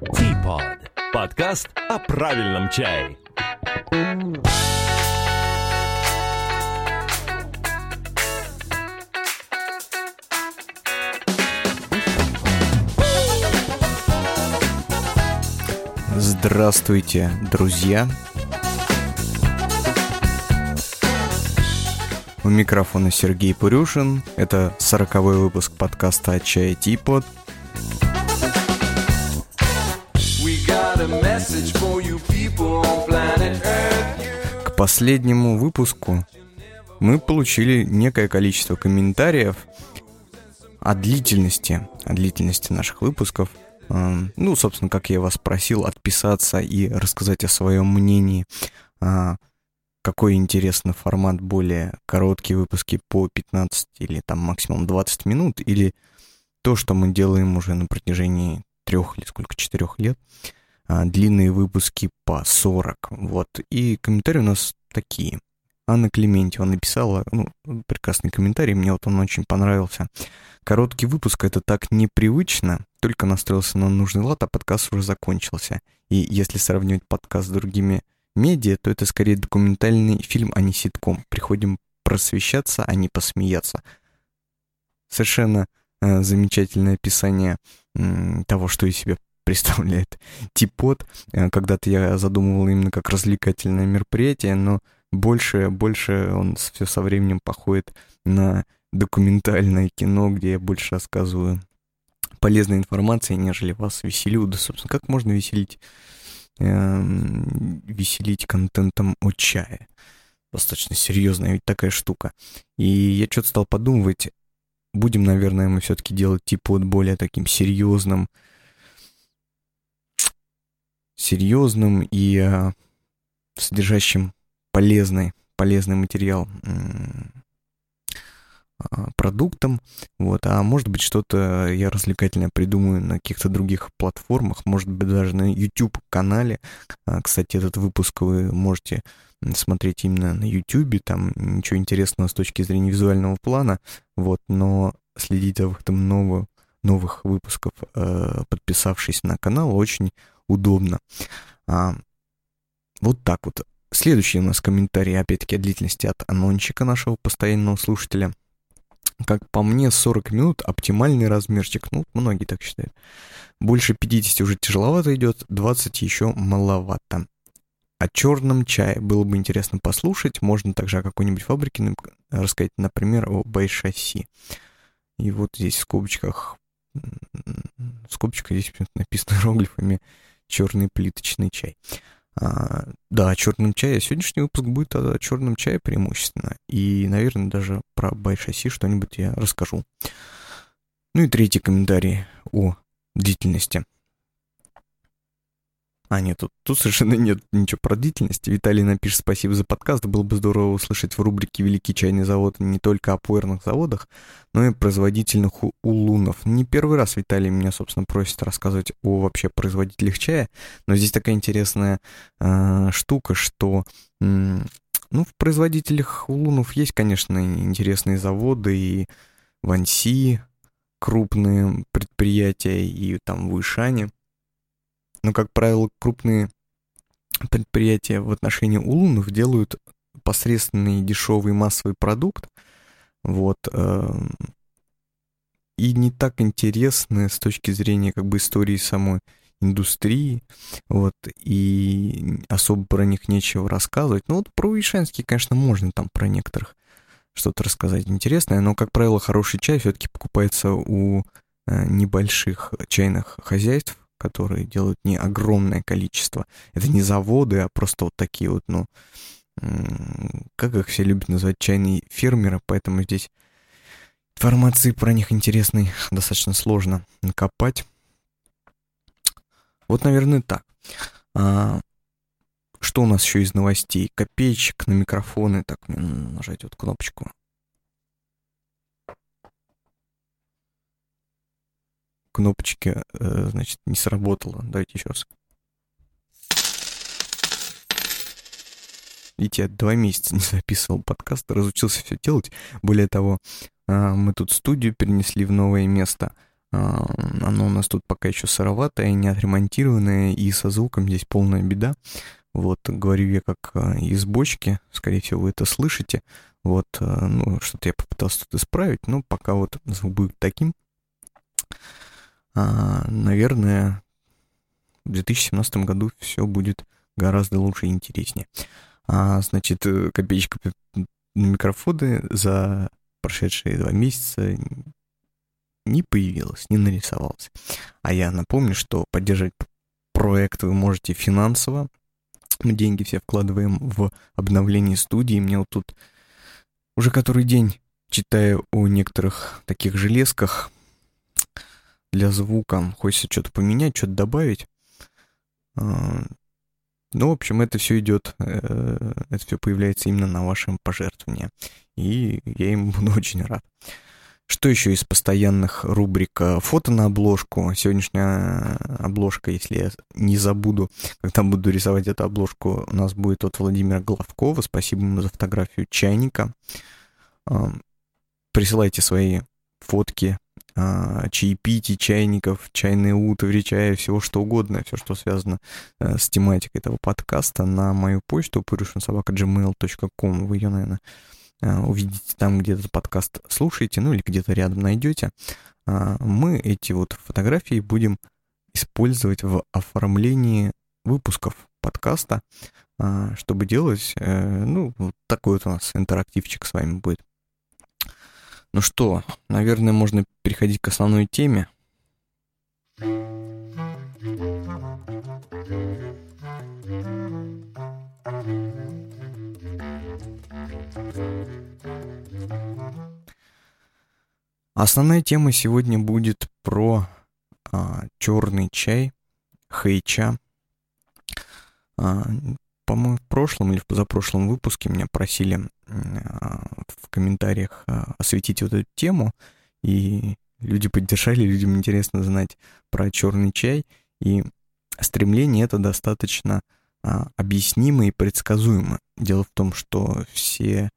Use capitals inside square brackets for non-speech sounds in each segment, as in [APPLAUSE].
Teapot. Подкаст о правильном чае. Здравствуйте, друзья! У микрофона Сергей Пурюшин. Это сороковой выпуск подкаста чая Типот. К последнему выпуску мы получили некое количество комментариев о длительности, о длительности наших выпусков. Эм, ну, собственно, как я вас просил, отписаться и рассказать о своем мнении а, какой интересный формат, более короткие выпуски по 15 или там максимум 20 минут, или то, что мы делаем уже на протяжении трех или сколько, четырех лет, длинные выпуски по 40, вот. И комментарии у нас такие. Анна Клементьева написала, ну, прекрасный комментарий, мне вот он очень понравился. Короткий выпуск — это так непривычно, только настроился на нужный лад, а подкаст уже закончился. И если сравнивать подкаст с другими медиа, то это скорее документальный фильм, а не ситком. Приходим просвещаться, а не посмеяться. Совершенно э, замечательное описание э, того, что из себя представляет Типот. Э, когда-то я задумывал именно как развлекательное мероприятие, но больше, больше он все со временем походит на документальное кино, где я больше рассказываю полезной информации, нежели вас веселю. Да, собственно, как можно веселить Эм, веселить контентом о чае. Достаточно серьезная ведь такая штука. И я что-то стал подумывать, будем, наверное, мы все-таки делать типа вот более таким серьезным, серьезным и э, содержащим полезный, полезный материал а, продуктом, вот, а может быть что-то я развлекательное придумаю на каких-то других платформах, может быть даже на YouTube-канале. А, кстати, этот выпуск вы можете смотреть именно на YouTube, там ничего интересного с точки зрения визуального плана, вот, но следить за выходом нового, новых выпусков, э, подписавшись на канал, очень удобно. А, вот так вот. Следующий у нас комментарий, опять-таки, о длительности от анончика нашего постоянного слушателя – как по мне, 40 минут оптимальный размерчик. Ну, многие так считают. Больше 50 уже тяжеловато идет, 20 еще маловато. О черном чае было бы интересно послушать. Можно также о какой-нибудь фабрике рассказать, например, о Байшаси. И вот здесь в скобочках, в скобочках здесь написано [LAUGHS] иероглифами черный плиточный чай. А, да, о черном чае. Сегодняшний выпуск будет о черном чае преимущественно. И, наверное, даже про байшаси что-нибудь я расскажу. Ну и третий комментарий о длительности. А, нет, тут, тут совершенно нет ничего про длительность. Виталий напишет спасибо за подкаст. Было бы здорово услышать в рубрике «Великий чайный завод» не только о пуэрных заводах, но и производительных улунов. Не первый раз Виталий меня, собственно, просит рассказывать о вообще производителях чая, но здесь такая интересная э, штука, что... Э, ну, в производителях улунов есть, конечно, интересные заводы, и Ванси, крупные предприятия, и там в Ишане. Но, как правило, крупные предприятия в отношении улунов делают посредственный дешевый массовый продукт, вот, эм, и не так интересны с точки зрения как бы истории самой индустрии, вот, и особо про них нечего рассказывать. Ну вот про Ишанский, конечно, можно там про некоторых что-то рассказать интересное, но, как правило, хороший чай все-таки покупается у э, небольших чайных хозяйств, которые делают не огромное количество. Это не заводы, а просто вот такие вот, ну, как их все любят называть, чайные фермеры, поэтому здесь информации про них интересной достаточно сложно накопать. Вот, наверное, так. А, что у нас еще из новостей? Копеечек на микрофоны. Так, нажать вот кнопочку. Кнопочки, э, значит, не сработало. Давайте еще раз. Видите, я два месяца [LAUGHS] не записывал подкаст, разучился все делать. Более того, а, мы тут студию перенесли в новое место. А, оно у нас тут пока еще сыроватое, не отремонтированное, и со звуком здесь полная беда. Вот, говорю я как а, из бочки, скорее всего, вы это слышите. Вот, ну, что-то я попытался тут исправить, но пока вот звук будет таким. Наверное, в 2017 году все будет гораздо лучше и интереснее. А, значит, э, копеечка на микрофоны за прошедшие два месяца не появилась, не нарисовалась. А я напомню, что поддерживать проект вы можете финансово. Мы деньги все вкладываем в обновление студии. Мне вот тут уже который день читаю о некоторых таких железках для звука. Хочется что-то поменять, что-то добавить. А, ну, в общем, это все идет, э, это все появляется именно на вашем пожертвовании. И я им [LAUGHS] буду очень рад. Что еще из постоянных рубрик? Фото на обложку. Сегодняшняя обложка, если я не забуду, когда буду рисовать эту обложку, у нас будет от Владимира Головкова. Спасибо ему за фотографию чайника. Присылайте свои фотки а, чаепитий, чайников, чайные утвари, чая, всего что угодно, все, что связано э, с тематикой этого подкаста, на мою почту purushinsobaka.gmail.com. Вы ее, наверное, э, увидите там, где этот подкаст слушаете, ну или где-то рядом найдете. А, мы эти вот фотографии будем использовать в оформлении выпусков подкаста, а, чтобы делать, э, ну, такой вот у нас интерактивчик с вами будет. Ну что, наверное, можно переходить к основной теме. Основная тема сегодня будет про а, черный чай, хэйча. А, по-моему, в прошлом или в позапрошлом выпуске меня просили а, в комментариях а, осветить вот эту тему, и люди поддержали, людям интересно знать про черный чай, и стремление это достаточно а, объяснимо и предсказуемо. Дело в том, что все,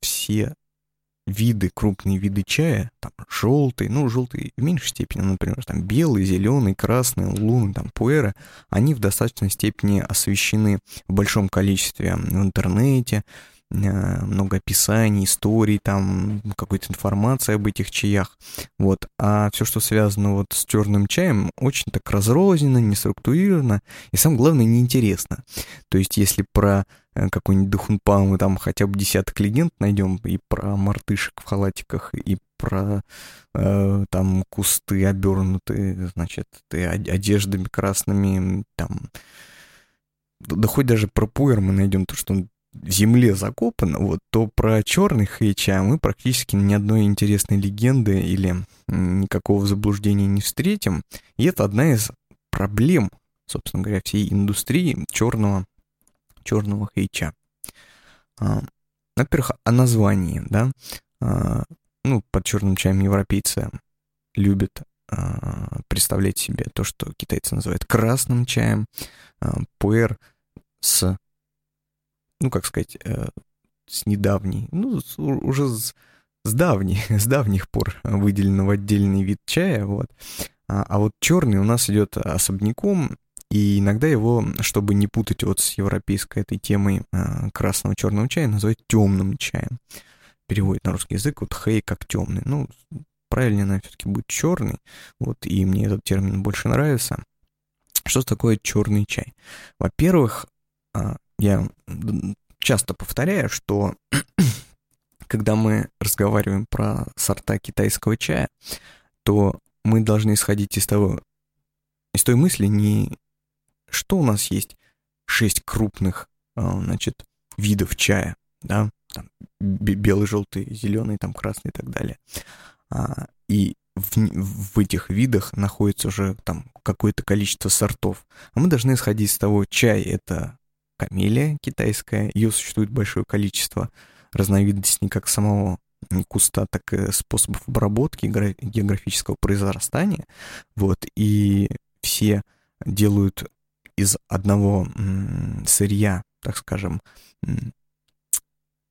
все виды, крупные виды чая, там желтый, ну желтый в меньшей степени, например, там белый, зеленый, красный, лун, там пуэра, они в достаточной степени освещены в большом количестве в интернете, много описаний, историй, там какой-то информации об этих чаях. Вот. А все, что связано вот с черным чаем, очень так разрозненно, не структурировано и, самое главное, неинтересно. То есть, если про э, какой-нибудь Духунпа мы там хотя бы десяток легенд найдем, и про мартышек в халатиках, и про э, там кусты обернутые, значит, одеждами красными, там да хоть даже про пуэр мы найдем то, что он в земле закопано, вот, то про черных хейча мы практически ни одной интересной легенды или никакого заблуждения не встретим. И это одна из проблем, собственно говоря, всей индустрии черного, черного хейча. А, во-первых, о названии, да. А, ну, под черным чаем европейцы любят а, представлять себе то, что китайцы называют красным чаем. А, пуэр с ну, как сказать, э, с недавней, ну, уже с, с давних, [LAUGHS] с давних пор выделен в отдельный вид чая, вот. А, а вот черный у нас идет особняком, и иногда его, чтобы не путать вот с европейской этой темой а, красного черного чая, называют темным чаем. Переводит на русский язык вот хей как темный. Ну, правильнее, наверное, все-таки будет черный. Вот, и мне этот термин больше нравится. Что такое черный чай? Во-первых, а, я часто повторяю, что [CLEARS THROAT] когда мы разговариваем про сорта китайского чая, то мы должны исходить из того, из той мысли не что у нас есть шесть крупных, а, значит, видов чая, да, там, белый, желтый, зеленый, там, красный и так далее. А, и в, в этих видах находится уже там какое-то количество сортов. А мы должны исходить из того, чай это камелия китайская. Ее существует большое количество разновидностей как самого куста, так и способов обработки географического произрастания. Вот, и все делают из одного сырья, так скажем,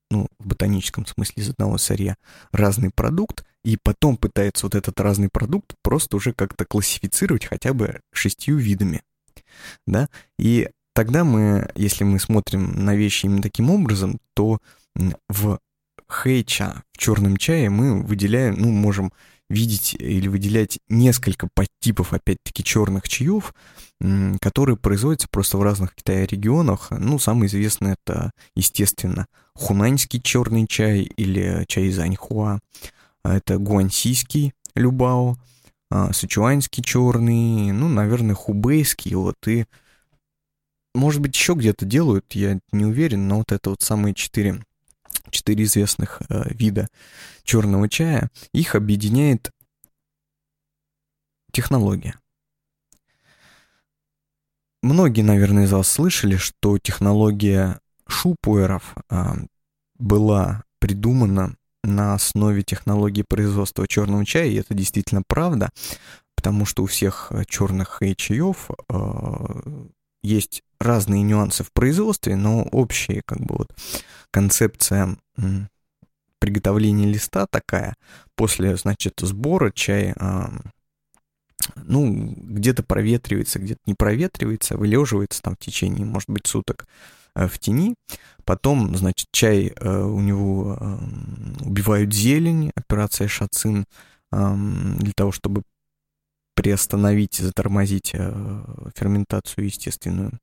ну, в ботаническом смысле из одного сырья разный продукт, и потом пытается вот этот разный продукт просто уже как-то классифицировать хотя бы шестью видами, да, и тогда мы, если мы смотрим на вещи именно таким образом, то в хэйча, в черном чае мы выделяем, ну, можем видеть или выделять несколько подтипов, опять-таки, черных чаев, которые производятся просто в разных Китае регионах. Ну, самый известный это, естественно, хунаньский черный чай или чай из Аньхуа. Это гуансийский любао, а, сычуанский черный, ну, наверное, хубейский, вот, и может быть, еще где-то делают, я не уверен, но вот это вот самые четыре четыре известных э, вида черного чая, их объединяет технология. Многие, наверное, из вас слышали, что технология шупуэров э, была придумана на основе технологии производства черного чая, и это действительно правда, потому что у всех черных чаев э, есть разные нюансы в производстве, но общая как бы вот концепция приготовления листа такая. После, значит, сбора чай, ну, где-то проветривается, где-то не проветривается, вылеживается там в течение, может быть, суток э, в тени. Потом, значит, чай э, у него убивают зелень, операция шацин, для того, чтобы приостановить, затормозить э, ферментацию естественную.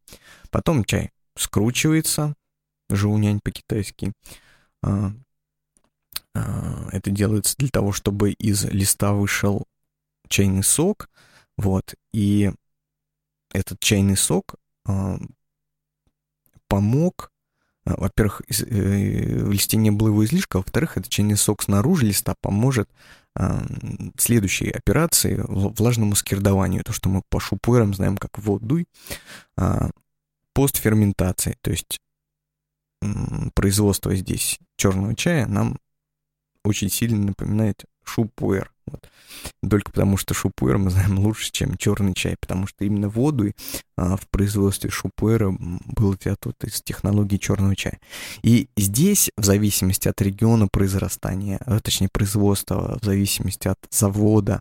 Потом чай скручивается, жаунянь по-китайски. А, а, это делается для того, чтобы из листа вышел чайный сок, вот, и этот чайный сок а, помог во-первых, э, в листе не было его излишка, во-вторых, чайный сок снаружи листа поможет следующей операции, влажному скирдованию, то, что мы по шупуэрам знаем как водуй, постферментации, то есть производство здесь черного чая нам очень сильно напоминает шупуэр. Вот. Только потому, что шупуэр мы знаем лучше, чем черный чай, потому что именно воду а, в производстве шупуэра был взят вот из технологии черного чая. И здесь, в зависимости от региона произрастания, а, точнее производства, в зависимости от завода,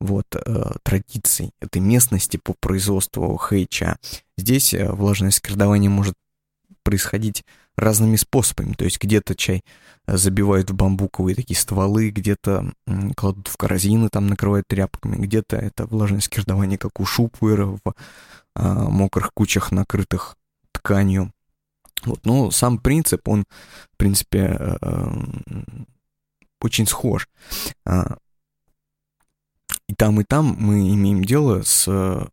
вот, э, традиций этой местности по производству хэйча, здесь э, влажное скирдование может происходить разными способами. То есть где-то чай э, забивают в бамбуковые такие стволы, где-то кладут в корзины, там накрывают тряпками, где-то это влажное скирдование, как у шупуэра в а, мокрых кучах, накрытых тканью. Вот, но сам принцип, он, в принципе, э, э, очень схож. А, и там, и там мы имеем дело с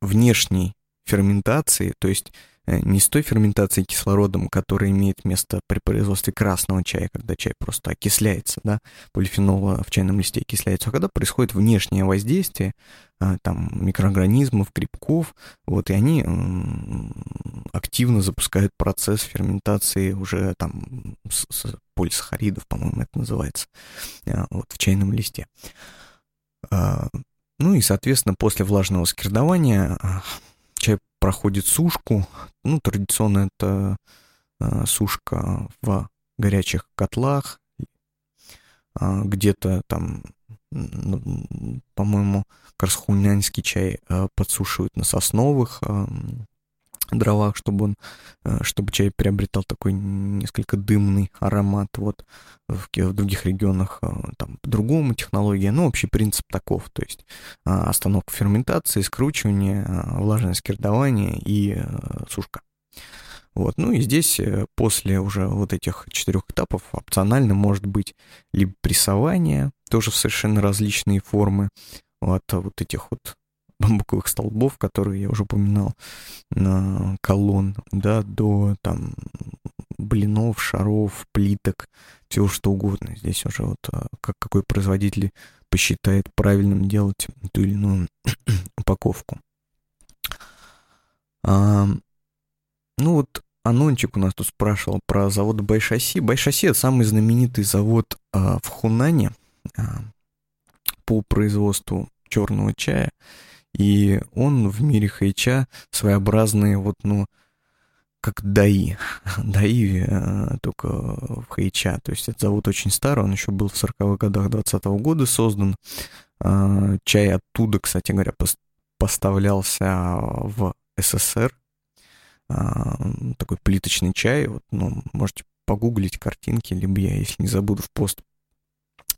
внешней ферментацией, то есть не с той ферментацией кислородом, которая имеет место при производстве красного чая, когда чай просто окисляется, да, полифенол в чайном листе окисляется, а когда происходит внешнее воздействие, а, там, микроорганизмов, грибков, вот, и они активно запускают процесс ферментации уже там с, с полисахаридов, по-моему, это называется, а, вот, в чайном листе. А, ну и, соответственно, после влажного скирдования чай проходит сушку. Ну, традиционно это э, сушка в горячих котлах. Э, где-то там, по-моему, карсхунянский чай э, подсушивают на сосновых дровах, чтобы он, э, чтобы чай приобретал такой несколько дымный аромат. Вот в, в других регионах э, там по-другому технология, но общий принцип таков, то есть э, остановка ферментации, скручивание, влажное скирдование и сушка. Вот. Ну и здесь после уже вот этих четырех этапов опционально может быть либо прессование, тоже в совершенно различные формы, от вот этих вот бамбуковых столбов, которые я уже упоминал, на колонн, да, до там блинов, шаров, плиток, всего что угодно. Здесь уже вот а, как какой производитель посчитает правильным делать ту или иную [CLEARS THROAT] упаковку. А, ну вот Анончик у нас тут спрашивал про завод Байшаси. Байшаси — это самый знаменитый завод а, в Хунане а, по производству черного чая. И он в мире хайча своеобразный, вот, ну, как Даи. [LAUGHS] Даи э, только в Хэйча. То есть это завод очень старый, он еще был в 40-х годах 20 -го года создан. Э, чай оттуда, кстати говоря, поставлялся в СССР. Э, такой плиточный чай. Вот, ну, можете погуглить картинки, либо я, если не забуду, в пост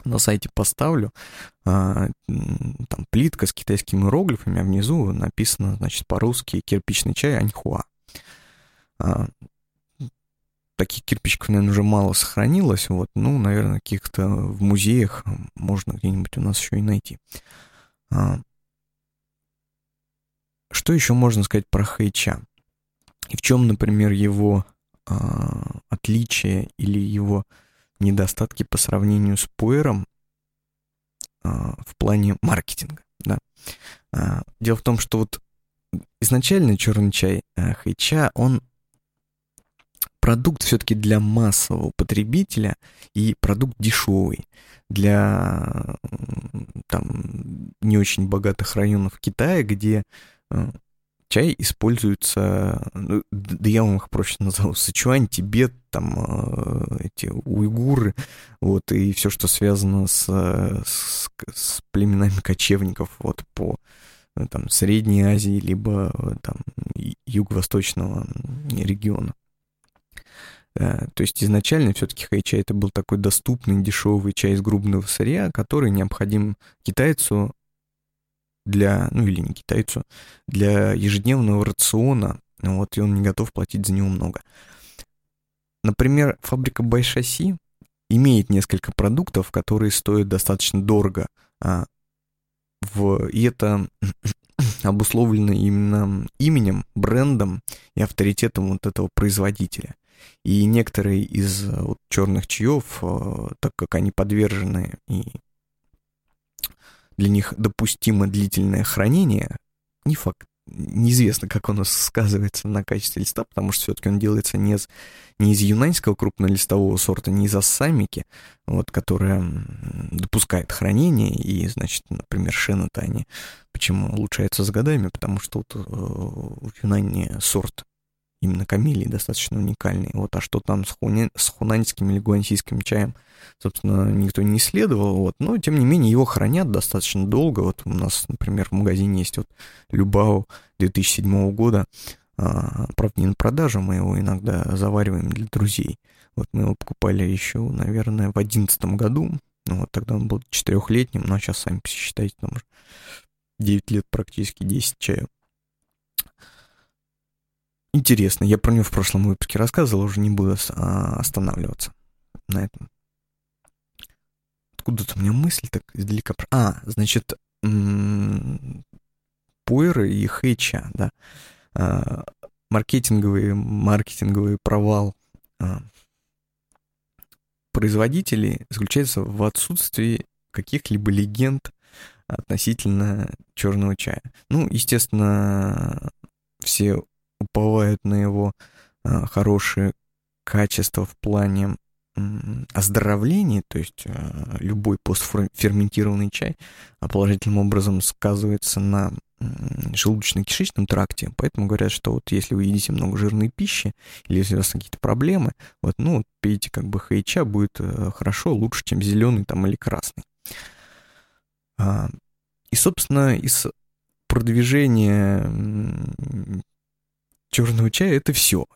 на сайте поставлю. А, там плитка с китайскими иероглифами, а внизу написано, значит, по-русски кирпичный чай Аньхуа. А, таких кирпичиков, наверное, уже мало сохранилось. Вот, ну, наверное, каких-то в музеях можно где-нибудь у нас еще и найти. А, что еще можно сказать про Хэйча? И в чем, например, его отличие или его недостатки по сравнению с пуэром а, в плане маркетинга. Да? А, дело в том, что вот изначально черный чай а, хайча, он продукт все-таки для массового потребителя и продукт дешевый для там не очень богатых районов Китая, где чай используется, ну, да я вам их проще назову, Сычуань, Тибет, там э, эти уйгуры, вот, и все, что связано с, с, с племенами кочевников, вот, по э, там, Средней Азии, либо э, там юго-восточного региона. То есть изначально все-таки хайчай это был такой доступный, дешевый чай из грубного сырья, который необходим китайцу для, ну или не китайцу, для ежедневного рациона, вот, и он не готов платить за него много. Например, фабрика Байшаси имеет несколько продуктов, которые стоят достаточно дорого, а, в, и это [CLEARS THROAT] обусловлено именно именем, брендом и авторитетом вот этого производителя. И некоторые из вот, черных чаев, а, так как они подвержены и для них допустимо длительное хранение, не факт. Неизвестно, как оно сказывается на качестве листа, потому что все-таки он делается не из, не из юнаньского крупнолистового сорта, не из ассамики, вот, которая допускает хранение, и, значит, например, шены-то они почему улучшаются с годами, потому что вот, э, в Юнане сорт именно камелии достаточно уникальный. Вот, а что там с, хуни... с хунаньским или гуансийским чаем, собственно, никто не исследовал, вот, но, тем не менее, его хранят достаточно долго. Вот у нас, например, в магазине есть вот Любау 2007 года, а, правда, не на продажу, мы его иногда завариваем для друзей. Вот мы его покупали еще, наверное, в 2011 году, ну, вот тогда он был четырехлетним, ну, а сейчас сами посчитайте, там уже 9 лет практически, 10 чаю интересно. Я про него в прошлом выпуске рассказывал, уже не буду а, останавливаться на этом. Откуда-то у меня мысль так издалека... А, значит, Пуэры и Хэча, да. А, маркетинговый, маркетинговый провал а, производителей заключается в отсутствии каких-либо легенд относительно черного чая. Ну, естественно, все уповают на его э, хорошие качества в плане оздоровления, то есть э, любой постферментированный чай положительным образом сказывается на желудочно-кишечном тракте, поэтому говорят, что вот если вы едите много жирной пищи, или если у вас какие-то проблемы, вот, ну, пейте как бы хайча, будет э, хорошо, лучше, чем зеленый там или красный. А, и, собственно, из продвижения черного чая это все.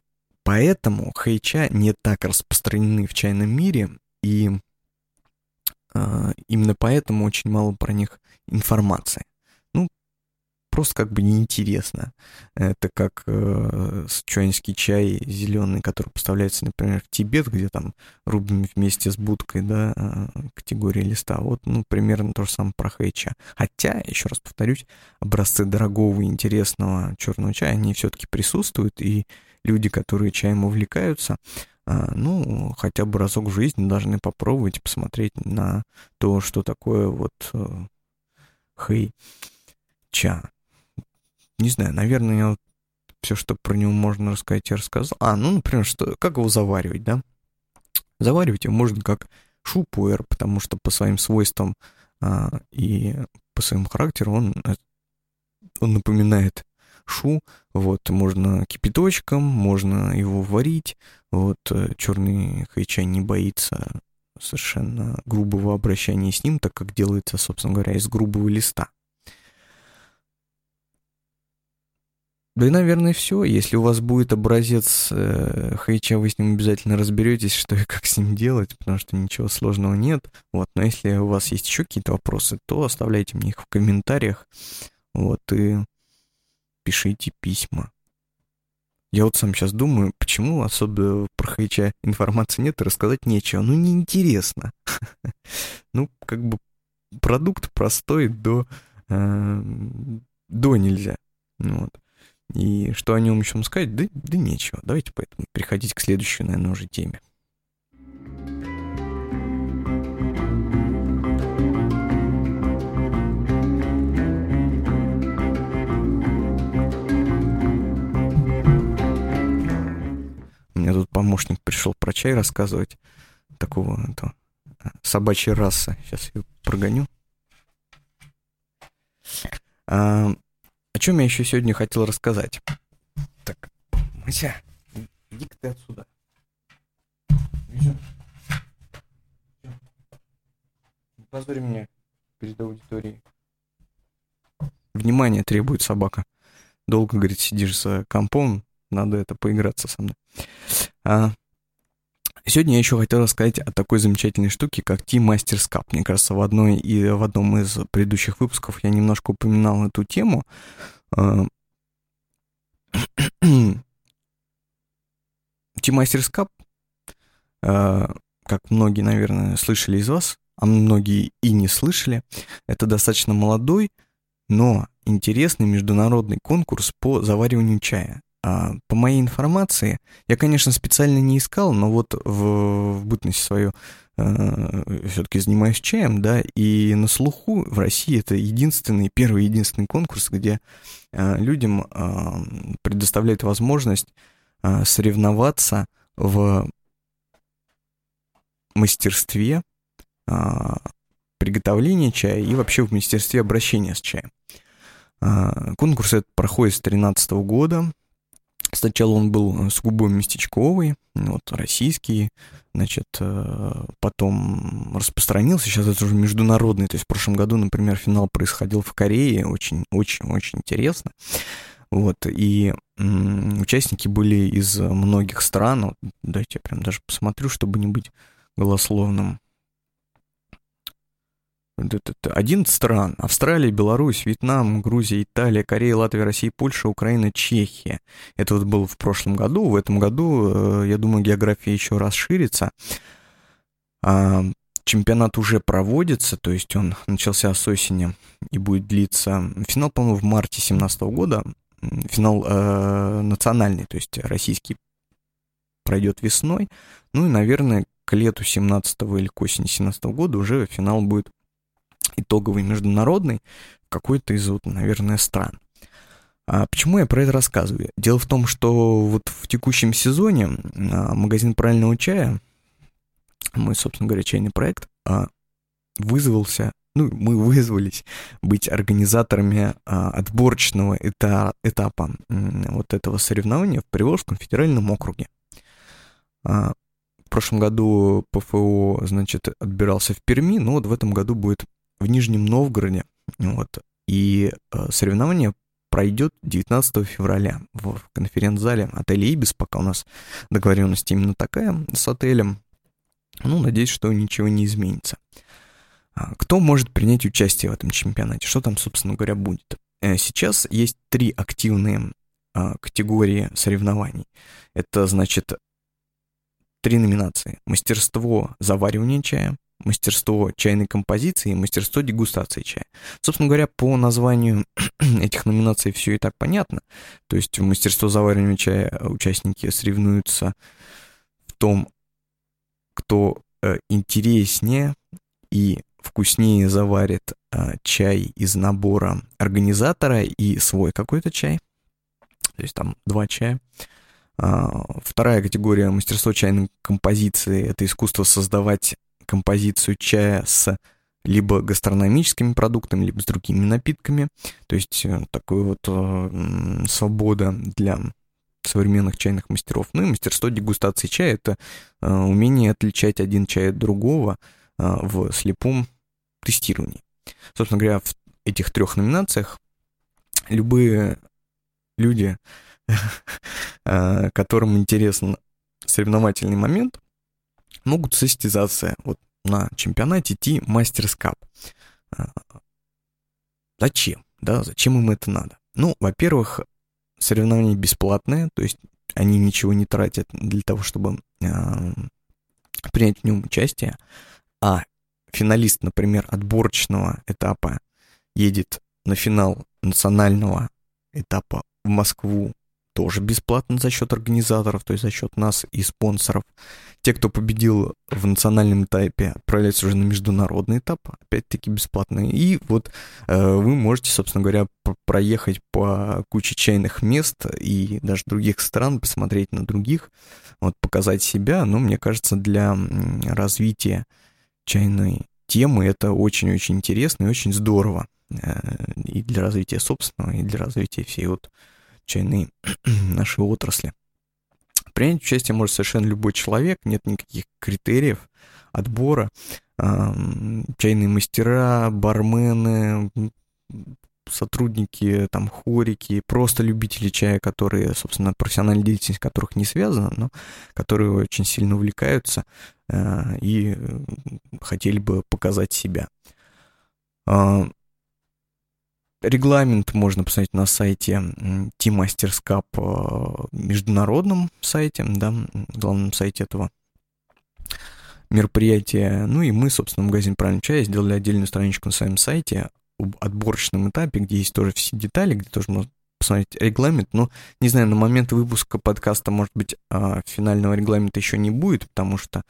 Поэтому хайча не так распространены в чайном мире, и э, именно поэтому очень мало про них информации просто как бы неинтересно. Это как э, сычуанский чай зеленый, который поставляется, например, в Тибет, где там рубим вместе с будкой, да, э, категории листа. Вот, ну, примерно то же самое про хэйча. Хотя, еще раз повторюсь, образцы дорогого и интересного черного чая, они все-таки присутствуют, и люди, которые чаем увлекаются, э, ну, хотя бы разок в жизни должны попробовать посмотреть на то, что такое вот э, хэй ча не знаю, наверное, я все, что про него можно рассказать, я рассказал. А, ну, например, что, как его заваривать, да? Заваривать его можно как шупуэр, потому что по своим свойствам а, и по своему характеру он, э, он напоминает шу, вот, можно кипяточком, можно его варить, вот, э, черный хайчай не боится совершенно грубого обращения с ним, так как делается, собственно говоря, из грубого листа. Да и, наверное, все. Если у вас будет образец э, хайча, вы с ним обязательно разберетесь, что и как с ним делать, потому что ничего сложного нет. Вот, но если у вас есть еще какие-то вопросы, то оставляйте мне их в комментариях. Вот, и пишите письма. Я вот сам сейчас думаю, почему особо про хайча информации нет и рассказать нечего. Ну, неинтересно. [LAUGHS] Ну, как бы продукт простой до, э, до нельзя. Вот. И что о нем еще сказать? Да, да нечего. Давайте поэтому переходить к следующей, наверное, уже теме. У меня тут помощник пришел про чай рассказывать. Такого это, собачьей расы. Сейчас ее прогоню. А, чем я еще сегодня хотел рассказать? Так, Мася, иди-ка ты отсюда. Не позорь меня перед аудиторией. Внимание требует собака. Долго, говорит, сидишь за компом, надо это поиграться со мной. А, сегодня я еще хотел рассказать о такой замечательной штуке, как Team Masters Cup. Мне кажется, в одной и в одном из предыдущих выпусков я немножко упоминал эту тему. Team Masters Cup, как многие, наверное, слышали из вас, а многие и не слышали, это достаточно молодой, но интересный международный конкурс по завариванию чая. А, по моей информации, я, конечно, специально не искал, но вот в, в бытность свою э, все-таки занимаюсь чаем, да, и на слуху в России это единственный, первый единственный конкурс, где э, людям э, предоставляют возможность э, соревноваться в мастерстве э, приготовления чая и вообще в мастерстве обращения с чаем. Конкурс этот проходит с 2013 года, Сначала он был сугубо местечковый, вот, российский, значит, э, потом распространился, сейчас это уже международный, то есть в прошлом году, например, финал происходил в Корее, очень-очень-очень интересно, вот, и участники были из многих стран, вот, дайте я прям даже посмотрю, чтобы не быть голословным, 11 стран. Австралия, Беларусь, Вьетнам, Грузия, Италия, Корея, Латвия, Россия, Польша, Украина, Чехия. Это вот было в прошлом году. В этом году, э, я думаю, география еще расширится. А, чемпионат уже проводится, то есть он начался с осени и будет длиться. Финал, по-моему, в марте 2017 года. Финал э, национальный, то есть российский пройдет весной. Ну и, наверное, к лету 17 или к осени 17 года уже финал будет итоговый международный какой-то из, вот, наверное, стран. А почему я про это рассказываю? Дело в том, что вот в текущем сезоне а, магазин правильного чая, мой, собственно говоря, чайный проект, а, вызвался, ну, мы [LAUGHS] вызвались быть организаторами а, отборочного эта, этапа вот этого соревнования в Приволжском федеральном округе. В прошлом году ПФО, значит, отбирался в Перми, но вот в этом году будет в Нижнем Новгороде. Вот, и э, соревнование пройдет 19 февраля в конференц-зале отеля «Ибис», пока у нас договоренность именно такая с отелем. Ну, надеюсь, что ничего не изменится. А, кто может принять участие в этом чемпионате? Что там, собственно говоря, будет? Э, сейчас есть три активные а, категории соревнований. Это, значит, три номинации. Мастерство заваривания чая, мастерство чайной композиции и мастерство дегустации чая. Собственно говоря, по названию [CLEARS THROAT] этих номинаций все и так понятно. То есть в мастерство заваривания чая участники соревнуются в том, кто э, интереснее и вкуснее заварит э, чай из набора организатора и свой какой-то чай. То есть там два чая. А, вторая категория мастерство чайной композиции — это искусство создавать композицию чая с либо гастрономическими продуктами, либо с другими напитками. То есть э, такой вот э, свобода для современных чайных мастеров. Ну и мастерство дегустации чая — это э, умение отличать один чай от другого э, в слепом тестировании. Собственно говоря, в этих трех номинациях любые люди, [LAUGHS] э, которым интересен соревновательный момент, могут состязаться вот на чемпионате Ти Мастерс Кап. Зачем? Да, зачем им это надо? Ну, во-первых, соревнования бесплатные, то есть они ничего не тратят для того, чтобы э, принять в нем участие, а финалист, например, отборочного этапа едет на финал национального этапа в Москву тоже бесплатно за счет организаторов, то есть за счет нас и спонсоров. Те, кто победил в национальном этапе, отправляются уже на международный этап, опять-таки бесплатно. И вот э, вы можете, собственно говоря, проехать по куче чайных мест и даже других стран, посмотреть на других, вот показать себя. Но мне кажется, для развития чайной темы это очень-очень интересно и очень здорово. Э, и для развития собственного, и для развития всей вот чайной [CLEARS THROAT] нашей отрасли. Принять участие может совершенно любой человек, нет никаких критериев отбора. Чайные мастера, бармены, сотрудники, там, хорики, просто любители чая, которые, собственно, профессиональная деятельность которых не связана, но которые очень сильно увлекаются э, и хотели бы показать себя. А, Регламент можно посмотреть на сайте T-Masters Cup, э, международном сайте, да, главном сайте этого мероприятия. Ну и мы, собственно, в магазине «Правильный чай» сделали отдельную страничку на своем сайте об отборочном этапе, где есть тоже все детали, где тоже можно посмотреть регламент. Но, не знаю, на момент выпуска подкаста, может быть, а, финального регламента еще не будет, потому что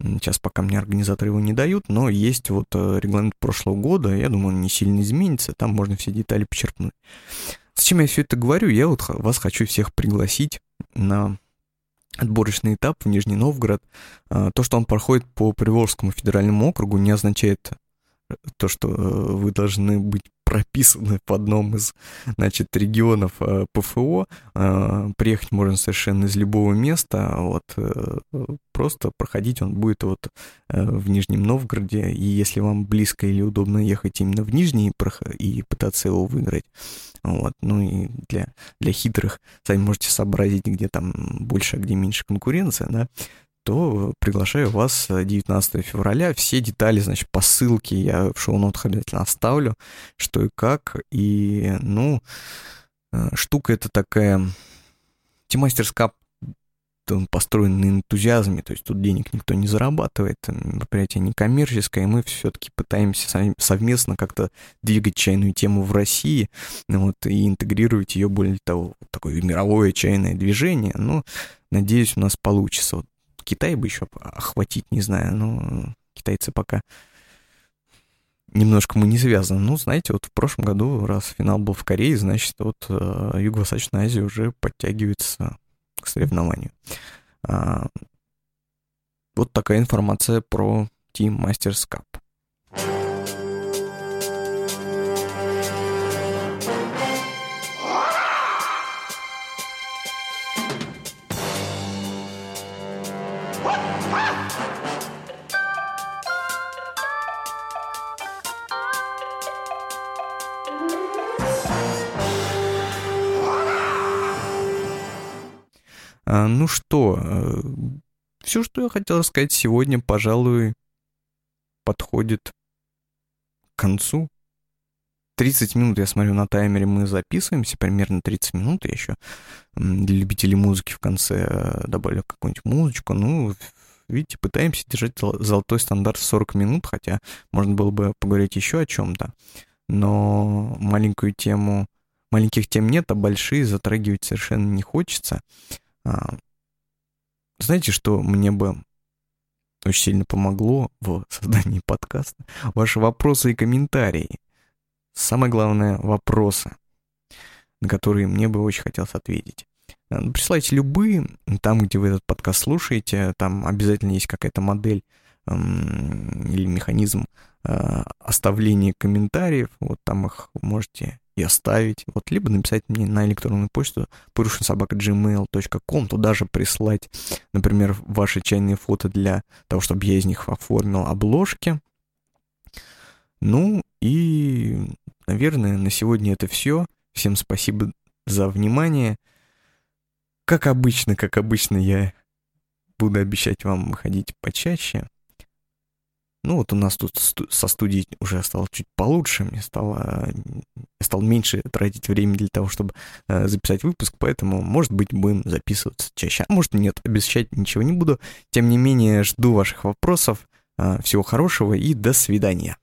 Сейчас пока мне организаторы его не дают, но есть вот э, регламент прошлого года, я думаю, он не сильно изменится, там можно все детали почерпнуть. Зачем я все это говорю? Я вот вас хочу всех пригласить на отборочный этап в Нижний Новгород. А, то, что он проходит по Приволжскому федеральному округу, не означает то, что э, вы должны быть прописаны в одном из, значит, регионов э, ПФО. Э, приехать можно совершенно из любого места, вот, э, просто проходить он будет вот в Нижнем Новгороде, и если вам близко или удобно ехать именно в Нижний и пытаться его выиграть, вот, ну и для, для хитрых, сами можете сообразить, где там больше, а где меньше конкуренция, да, то приглашаю вас 19 февраля. Все детали, значит, по ссылке я в шоу-нотах обязательно оставлю, что и как. И, ну, э, штука это такая... Tea Masters Cup он построен на энтузиазме, то есть тут денег никто не зарабатывает, мероприятие некоммерческое, и мы все-таки пытаемся совместно как-то двигать чайную тему в России, вот, и интегрировать ее более того, такое мировое чайное движение, но надеюсь, у нас получится. Вот Китай бы еще охватить, не знаю, но китайцы пока немножко мы не связаны. Ну, знаете, вот в прошлом году, раз финал был в Корее, значит, вот э, Юго-Восточная Азия уже подтягивается к соревнованию. А, вот такая информация про Team Masters Cup. Ну что, э, все, что я хотел сказать сегодня, пожалуй, подходит к концу. 30 минут, я смотрю, на таймере мы записываемся, примерно 30 минут. Я еще для любителей музыки в конце э, добавлю какую-нибудь музычку. Ну, видите, пытаемся держать золотой стандарт в 40 минут, хотя можно было бы поговорить еще о чем-то. Но маленькую тему, маленьких тем нет, а большие затрагивать совершенно не хочется. А, знаете, что мне бы очень сильно помогло в [LAUGHS] создании подкаста? Ваши вопросы и комментарии. Самое главное, вопросы, на которые мне бы очень хотелось ответить. А, ну, присылайте любые, там, где вы этот подкаст слушаете, там обязательно есть какая-то модель эм, или механизм э, оставления комментариев, вот там их можете и оставить, вот, либо написать мне на электронную почту purushinsobaka.gmail.com, туда же прислать, например, ваши чайные фото для того, чтобы я из них оформил обложки. Ну и, наверное, на сегодня это все. Всем спасибо за внимание. Как обычно, как обычно, я буду обещать вам выходить почаще. Ну вот у нас тут со студией уже стало чуть получше, мне стало, я стал меньше тратить времени для того, чтобы э, записать выпуск, поэтому, может быть, будем записываться чаще. А может, нет, обещать ничего не буду. Тем не менее, жду ваших вопросов. Э, всего хорошего и до свидания.